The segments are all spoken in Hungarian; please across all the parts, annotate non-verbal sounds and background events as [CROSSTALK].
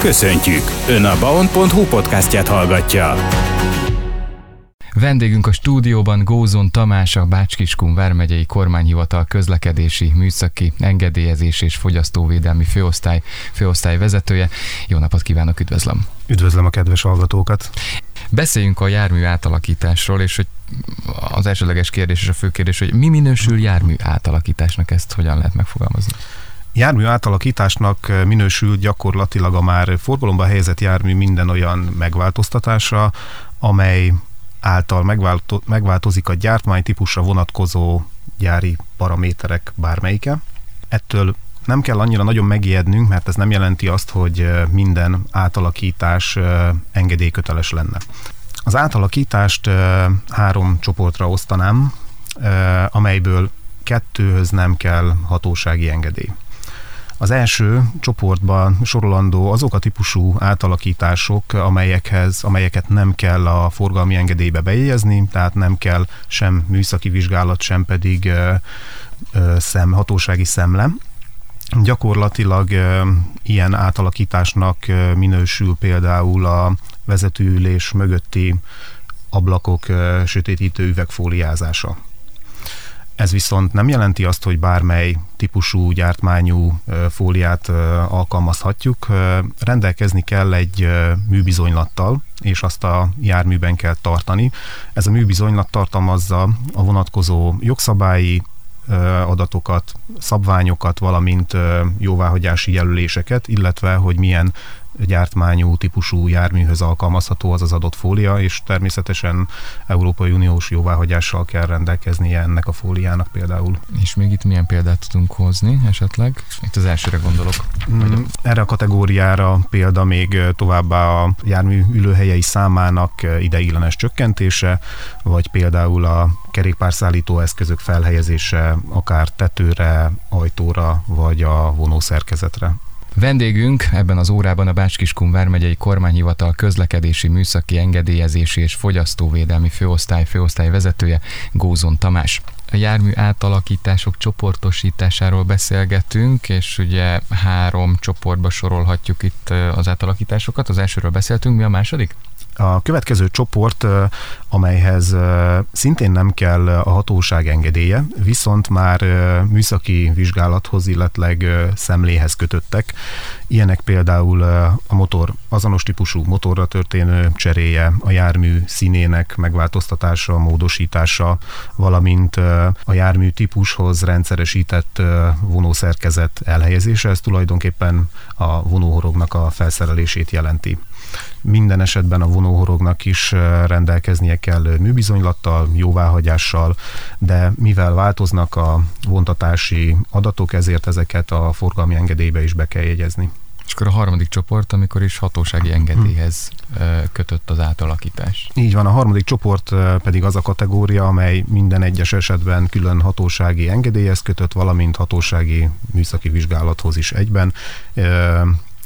Köszöntjük! Ön a baon.hu podcastját hallgatja. Vendégünk a stúdióban Gózon Tamás, a Bácskiskun vármegyei kormányhivatal közlekedési, műszaki, engedélyezés és fogyasztóvédelmi főosztály, főosztály vezetője. Jó napot kívánok, üdvözlöm! Üdvözlöm a kedves hallgatókat! Beszéljünk a jármű átalakításról, és hogy az elsőleges kérdés és a fő kérdés, hogy mi minősül jármű átalakításnak, ezt hogyan lehet megfogalmazni? Jármű átalakításnak minősül gyakorlatilag a már forgalomba helyezett jármű minden olyan megváltoztatása, amely által megválto- megváltozik a gyártmány típusra vonatkozó gyári paraméterek bármelyike. Ettől nem kell annyira nagyon megijednünk, mert ez nem jelenti azt, hogy minden átalakítás engedélyköteles lenne. Az átalakítást három csoportra osztanám, amelyből kettőhöz nem kell hatósági engedély. Az első csoportban sorolandó azok a típusú átalakítások, amelyekhez, amelyeket nem kell a forgalmi engedélybe bejegyezni, tehát nem kell sem műszaki vizsgálat, sem pedig ö, szem, hatósági szemle. Gyakorlatilag ilyen átalakításnak minősül például a vezetőülés mögötti ablakok sötétítő üvegfóliázása. Ez viszont nem jelenti azt, hogy bármely típusú gyártmányú fóliát alkalmazhatjuk. Rendelkezni kell egy műbizonylattal, és azt a járműben kell tartani. Ez a műbizonylat tartalmazza a vonatkozó jogszabályi adatokat, szabványokat, valamint jóváhagyási jelöléseket, illetve hogy milyen gyártmányú típusú járműhöz alkalmazható az az adott fólia, és természetesen Európai Uniós jóváhagyással kell rendelkeznie ennek a fóliának például. És még itt milyen példát tudunk hozni esetleg? Itt az elsőre gondolok. Mm, erre a kategóriára példa még továbbá a jármű ülőhelyei számának ideiglenes csökkentése, vagy például a kerékpárszállító eszközök felhelyezése akár tetőre, ajtóra, vagy a vonószerkezetre. Vendégünk ebben az órában a Bácskiskun vármegyei kormányhivatal közlekedési, műszaki engedélyezési és fogyasztóvédelmi főosztály főosztály vezetője Gózon Tamás. A jármű átalakítások csoportosításáról beszélgetünk, és ugye három csoportba sorolhatjuk itt az átalakításokat. Az elsőről beszéltünk, mi a második? A következő csoport, amelyhez szintén nem kell a hatóság engedélye, viszont már műszaki vizsgálathoz, illetve szemléhez kötöttek. Ilyenek például a motor azonos típusú motorra történő cseréje, a jármű színének megváltoztatása, módosítása, valamint a jármű típushoz rendszeresített vonószerkezet elhelyezése. Ez tulajdonképpen a vonóhorognak a felszerelését jelenti. Minden esetben a vonóhorognak is rendelkeznie kell műbizonylattal, jóváhagyással, de mivel változnak a vontatási adatok, ezért ezeket a forgalmi engedélybe is be kell jegyezni. És akkor a harmadik csoport, amikor is hatósági engedélyhez kötött az átalakítás. Így van, a harmadik csoport pedig az a kategória, amely minden egyes esetben külön hatósági engedélyhez kötött, valamint hatósági műszaki vizsgálathoz is egyben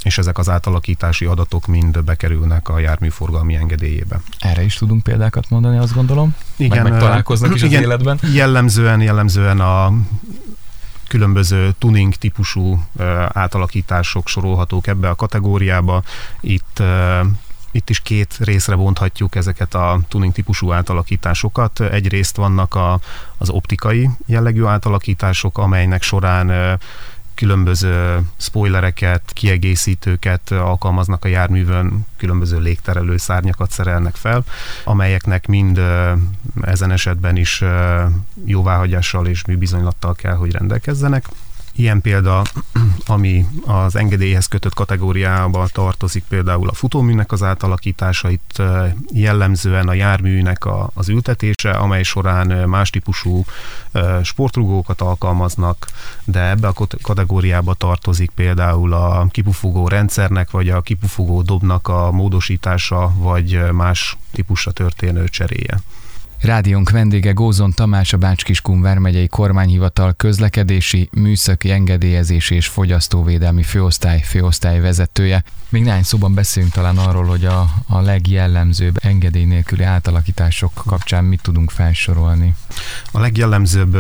és ezek az átalakítási adatok mind bekerülnek a járműforgalmi engedélyébe. Erre is tudunk példákat mondani, azt gondolom? Igen. Meg, meg találkoznak is igen, az életben? Jellemzően, jellemzően a különböző tuning típusú átalakítások sorolhatók ebbe a kategóriába. Itt itt is két részre bonthatjuk ezeket a tuning típusú átalakításosokat. Egyrészt vannak a, az optikai jellegű átalakítások, amelynek során különböző spoilereket, kiegészítőket alkalmaznak a járművön, különböző légterelő szárnyakat szerelnek fel, amelyeknek mind ezen esetben is jóváhagyással és műbizonylattal kell, hogy rendelkezzenek. Ilyen példa, [CLEARS THROAT] ami az engedélyhez kötött kategóriába tartozik, például a futóműnek az átalakítása, itt jellemzően a járműnek a, az ültetése, amely során más típusú sportrugókat alkalmaznak, de ebbe a kategóriába tartozik például a kipufogó rendszernek, vagy a kipufogó dobnak a módosítása, vagy más típusra történő cseréje. Rádiónk vendége Gózon Tamás, a Bács-Kiskun vármegyei kormányhivatal közlekedési, műszaki engedélyezési és fogyasztóvédelmi főosztály főosztály vezetője. Még néhány szóban beszélünk talán arról, hogy a, a legjellemzőbb engedély nélküli átalakítások kapcsán mit tudunk felsorolni. A legjellemzőbb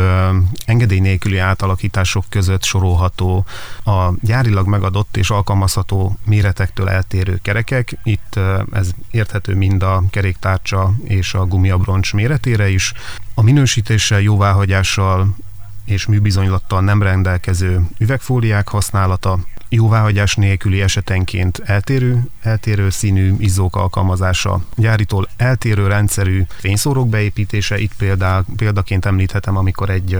engedély nélküli átalakítások között sorolható a gyárilag megadott és alkalmazható méretektől eltérő kerekek. Itt ez érthető mind a keréktárcsa és a gumiabroncs méretére is. A minősítéssel, jóváhagyással és műbizonylattal nem rendelkező üvegfóliák használata, jóváhagyás nélküli esetenként eltérő, eltérő színű izzók alkalmazása, gyáritól eltérő rendszerű fényszórók beépítése, itt példá, példaként említhetem, amikor egy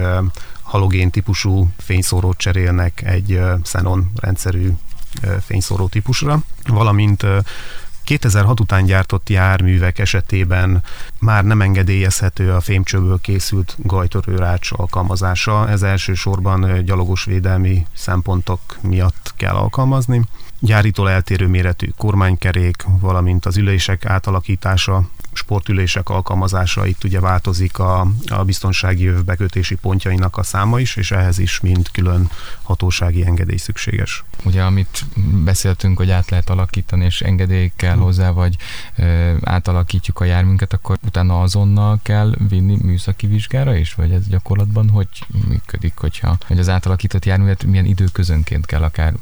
halogén típusú fényszórót cserélnek egy xenon rendszerű fényszóró típusra, valamint 2006 után gyártott járművek esetében már nem engedélyezhető a fémcsőből készült gajtörőrács alkalmazása. Ez elsősorban gyalogosvédelmi szempontok miatt kell alkalmazni. Gyáritól eltérő méretű kormánykerék, valamint az ülések átalakítása sportülések alkalmazása, itt ugye változik a, a biztonsági jövőbekötési pontjainak a száma is, és ehhez is mind külön hatósági engedély szükséges. Ugye, amit beszéltünk, hogy át lehet alakítani, és engedély kell hozzá, vagy ö, átalakítjuk a jármünket, akkor utána azonnal kell vinni műszaki vizsgára is, vagy ez gyakorlatban hogy működik, hogyha hogy az átalakított járművet milyen időközönként kell akár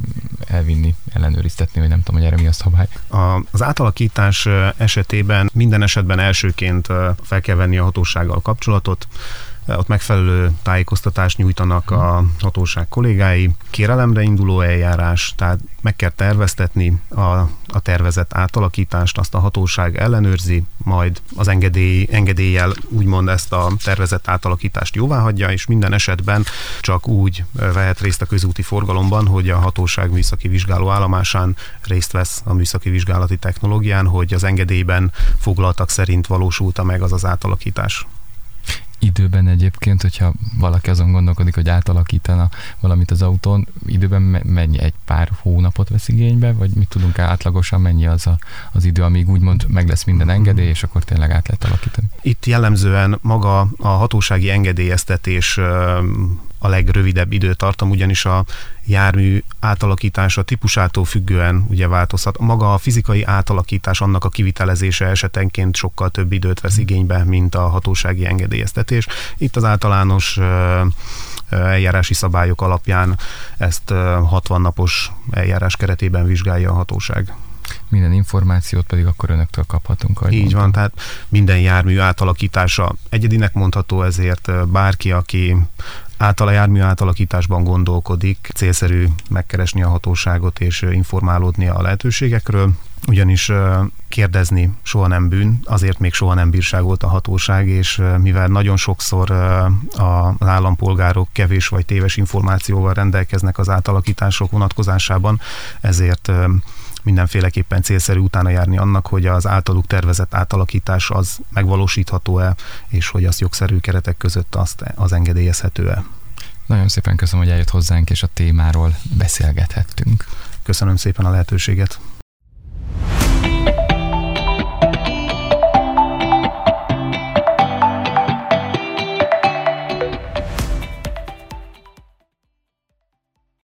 elvinni, ellenőriztetni, vagy nem tudom, hogy erre mi a szabály. A, az átalakítás esetében minden esetben elsőként fel kell venni a hatósággal kapcsolatot, ott megfelelő tájékoztatást nyújtanak a hatóság kollégái, kérelemre induló eljárás, tehát meg kell terveztetni a, a tervezett átalakítást, azt a hatóság ellenőrzi, majd az engedély, engedéllyel úgymond ezt a tervezett átalakítást jóvá hagyja, és minden esetben csak úgy vehet részt a közúti forgalomban, hogy a hatóság műszaki vizsgáló állomásán részt vesz a műszaki vizsgálati technológián, hogy az engedélyben foglaltak szerint valósulta meg az az átalakítás időben egyébként, hogyha valaki azon gondolkodik, hogy átalakítana valamit az autón, időben mennyi egy pár hónapot vesz igénybe, vagy mit tudunk átlagosan, mennyi az a, az idő, amíg úgymond meg lesz minden engedély, és akkor tényleg át lehet alakítani? Itt jellemzően maga a hatósági engedélyeztetés a legrövidebb időtartam, ugyanis a jármű átalakítása típusától függően ugye változhat. Maga a fizikai átalakítás, annak a kivitelezése esetenként sokkal több időt vesz igénybe, mint a hatósági engedélyeztetés. Itt az általános eljárási szabályok alapján ezt 60 napos eljárás keretében vizsgálja a hatóság minden információt pedig akkor önöktől kaphatunk. Így mondtam. van, tehát minden jármű átalakítása egyedinek mondható, ezért bárki, aki által a jármű átalakításban gondolkodik, célszerű megkeresni a hatóságot és informálódni a lehetőségekről, ugyanis kérdezni soha nem bűn, azért még soha nem bírságolt a hatóság, és mivel nagyon sokszor az állampolgárok kevés vagy téves információval rendelkeznek az átalakítások vonatkozásában, ezért mindenféleképpen célszerű utána járni annak, hogy az általuk tervezett átalakítás az megvalósítható-e, és hogy az jogszerű keretek között azt az engedélyezhető-e. Nagyon szépen köszönöm, hogy eljött hozzánk, és a témáról beszélgethettünk. Köszönöm szépen a lehetőséget.